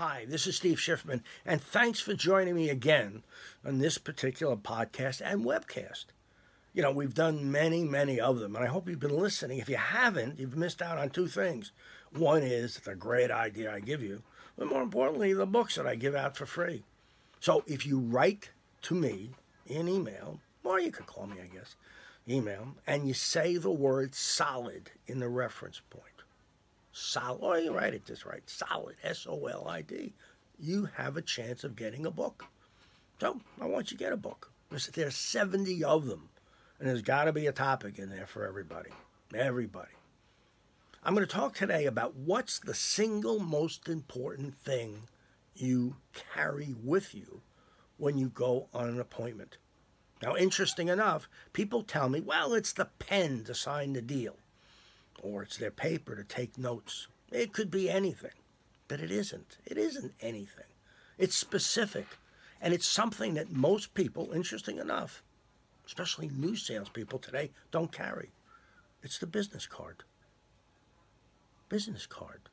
Hi, this is Steve Schiffman, and thanks for joining me again on this particular podcast and webcast. You know, we've done many, many of them, and I hope you've been listening. If you haven't, you've missed out on two things. One is the great idea I give you, but more importantly, the books that I give out for free. So if you write to me in email, or you could call me, I guess, email, and you say the word solid in the reference point, solid, or you write it just right, solid, S O L I D, you have a chance of getting a book. So I want you to get a book. There's 70 of them, and there's got to be a topic in there for everybody. Everybody. I'm going to talk today about what's the single most important thing you carry with you when you go on an appointment. Now, interesting enough, people tell me, well, it's the pen to sign the deal, or it's their paper to take notes. It could be anything, but it isn't. It isn't anything. It's specific, and it's something that most people, interesting enough, especially new salespeople today, don't carry. It's the business card. Business card.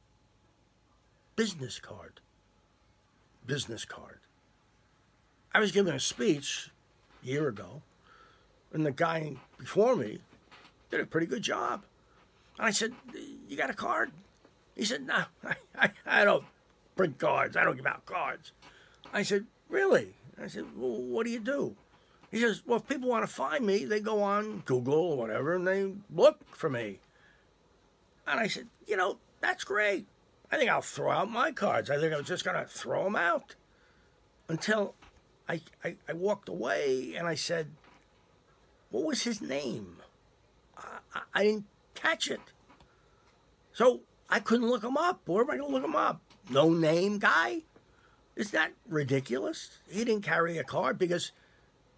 Business card. Business card. I was giving a speech a year ago, and the guy before me did a pretty good job. And I said, You got a card? He said, No, I, I, I don't print cards. I don't give out cards. I said, Really? I said, Well, what do you do? He says, Well, if people want to find me, they go on Google or whatever and they look for me. And I said, You know, that's great. I think I'll throw out my cards. I think I'm just going to throw them out until I, I, I, walked away and I said, What was his name? I, I, I didn't catch it. So I couldn't look him up. Where am I going to look him up? No name guy? Is that ridiculous? He didn't carry a card because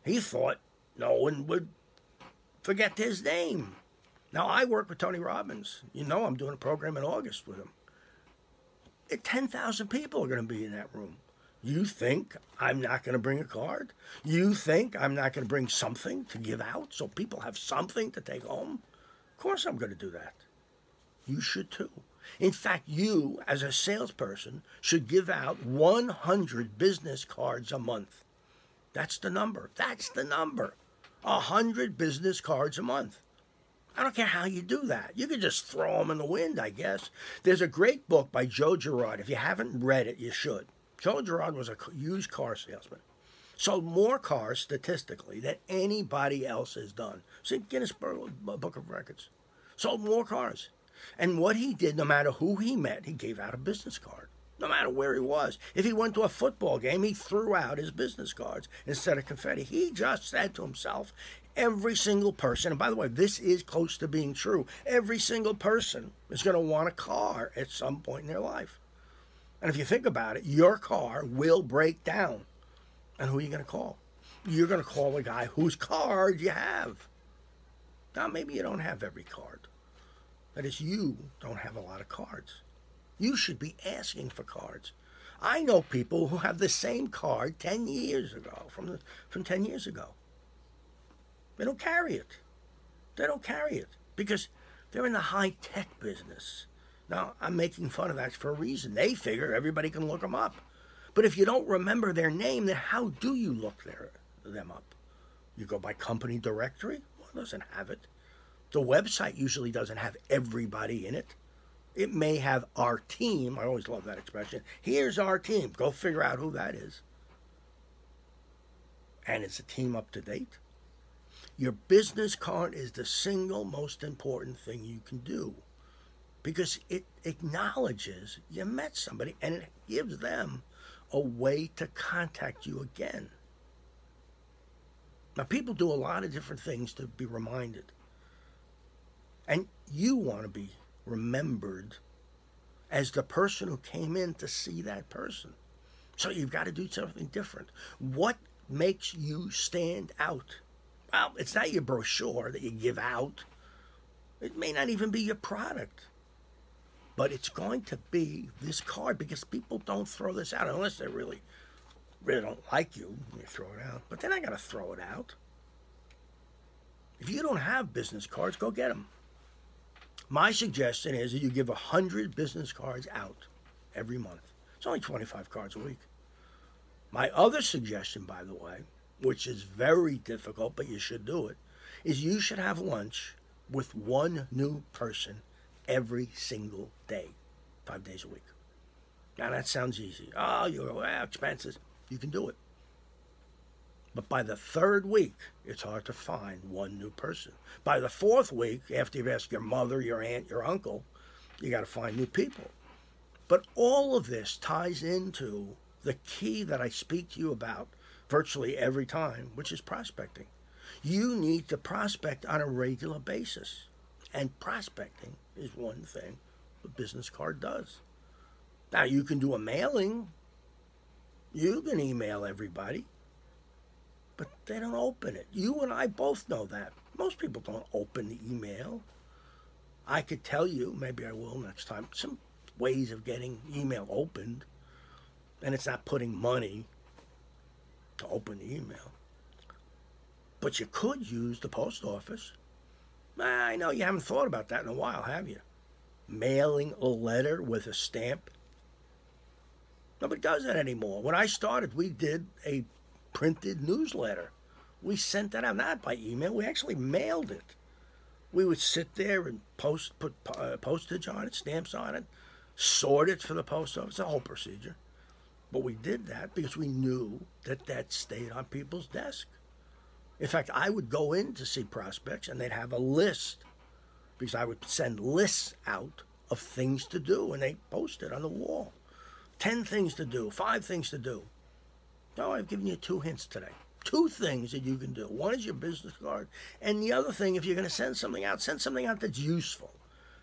he thought no one would forget his name. Now, I work with Tony Robbins. You know, I'm doing a program in August with him. 10,000 people are going to be in that room. You think I'm not going to bring a card? You think I'm not going to bring something to give out so people have something to take home? Course, I'm going to do that. You should too. In fact, you, as a salesperson, should give out 100 business cards a month. That's the number. That's the number. 100 business cards a month. I don't care how you do that. You can just throw them in the wind, I guess. There's a great book by Joe Girard. If you haven't read it, you should. Joe Girard was a used car salesman. Sold more cars statistically than anybody else has done. See Guinness uh, Book of Records. Sold more cars. And what he did, no matter who he met, he gave out a business card. No matter where he was. If he went to a football game, he threw out his business cards instead of confetti. He just said to himself, every single person, and by the way, this is close to being true, every single person is going to want a car at some point in their life. And if you think about it, your car will break down. And who are you going to call? You're going to call the guy whose card you have. Now, maybe you don't have every card. That is, you don't have a lot of cards. You should be asking for cards. I know people who have the same card 10 years ago, from, the, from 10 years ago. They don't carry it. They don't carry it because they're in the high tech business. Now, I'm making fun of that for a reason. They figure everybody can look them up. But if you don't remember their name, then how do you look their, them up? You go by company directory? Well, doesn't have it. The website usually doesn't have everybody in it. It may have our team. I always love that expression. Here's our team. Go figure out who that is. And is the team up to date? Your business card is the single most important thing you can do because it acknowledges you met somebody and it gives them a way to contact you again. Now, people do a lot of different things to be reminded. And you want to be remembered as the person who came in to see that person. So you've got to do something different. What makes you stand out? Well, it's not your brochure that you give out. It may not even be your product. But it's going to be this card because people don't throw this out unless they really, really don't like you. You throw it out. But then I got to throw it out. If you don't have business cards, go get them. My suggestion is that you give 100 business cards out every month. It's only 25 cards a week. My other suggestion, by the way, which is very difficult, but you should do it, is you should have lunch with one new person every single day, five days a week. Now that sounds easy. Oh, you're well, ah, expenses. You can do it. But by the third week, it's hard to find one new person. By the fourth week, after you've asked your mother, your aunt, your uncle, you got to find new people. But all of this ties into the key that I speak to you about virtually every time, which is prospecting. You need to prospect on a regular basis. And prospecting is one thing the business card does. Now, you can do a mailing, you can email everybody, but they don't open it. You and I both know that. Most people don't open the email. I could tell you, maybe I will next time, some ways of getting email opened, and it's not putting money to open the email. But you could use the post office. I know you haven't thought about that in a while, have you? Mailing a letter with a stamp. Nobody does that anymore. When I started, we did a printed newsletter. We sent that out, not by email, we actually mailed it. We would sit there and post, put uh, postage on it, stamps on it, sort it for the post office, a whole procedure. But we did that because we knew that that stayed on people's desk. In fact, I would go in to see prospects and they'd have a list because I would send lists out of things to do and they post it on the wall. 10 things to do, five things to do. No, I've given you two hints today. Two things that you can do. One is your business card, and the other thing, if you're going to send something out, send something out that's useful.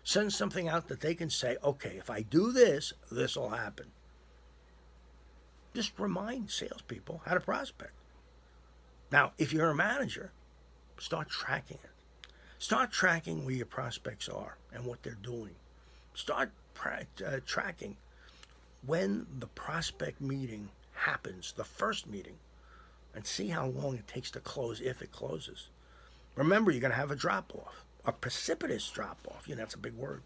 Send something out that they can say, okay, if I do this, this will happen. Just remind salespeople how to prospect. Now, if you're a manager, start tracking it. Start tracking where your prospects are and what they're doing. Start uh, tracking when the prospect meeting happens, the first meeting, and see how long it takes to close if it closes. Remember, you're going to have a drop off, a precipitous drop off. You know, that's a big word.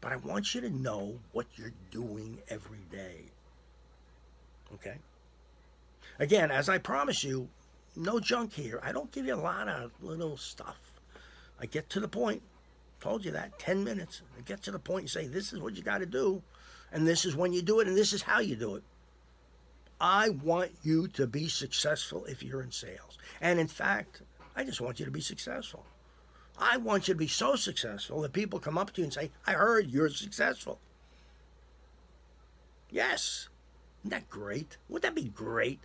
But I want you to know what you're doing every day. Okay? Again, as I promise you, no junk here. I don't give you a lot of little stuff. I get to the point. Told you that. 10 minutes. I get to the point and say, this is what you got to do, and this is when you do it, and this is how you do it. I want you to be successful if you're in sales. And in fact, I just want you to be successful. I want you to be so successful that people come up to you and say, I heard you're successful. Yes. Isn't that great? Would that be great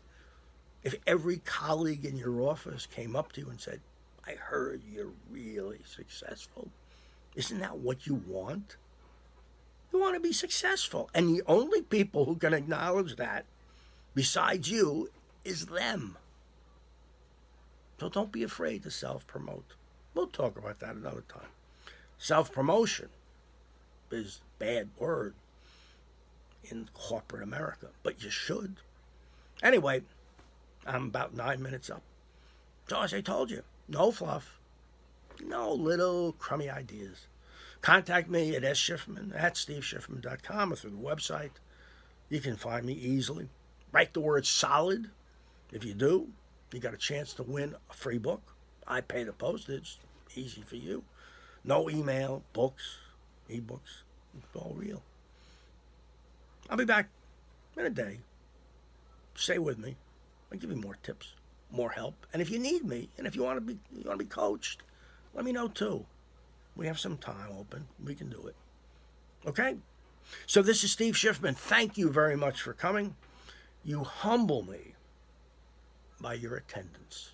if every colleague in your office came up to you and said, I heard you're really successful? Isn't that what you want? You want to be successful. And the only people who can acknowledge that, besides you, is them. So don't be afraid to self promote. We'll talk about that another time. Self promotion is a bad word in corporate America, but you should. Anyway, I'm about nine minutes up. So as I told you, no fluff, no little crummy ideas. Contact me at schiffman at steveschiffman.com or through the website. You can find me easily. Write the word solid. If you do, you got a chance to win a free book. I pay the postage. Easy for you. No email, books, ebooks. It's all real. I'll be back in a day. Stay with me. I'll give you more tips, more help. And if you need me, and if you want to be you want to be coached, let me know too. We have some time open. We can do it. Okay? So this is Steve Schiffman. Thank you very much for coming. You humble me by your attendance.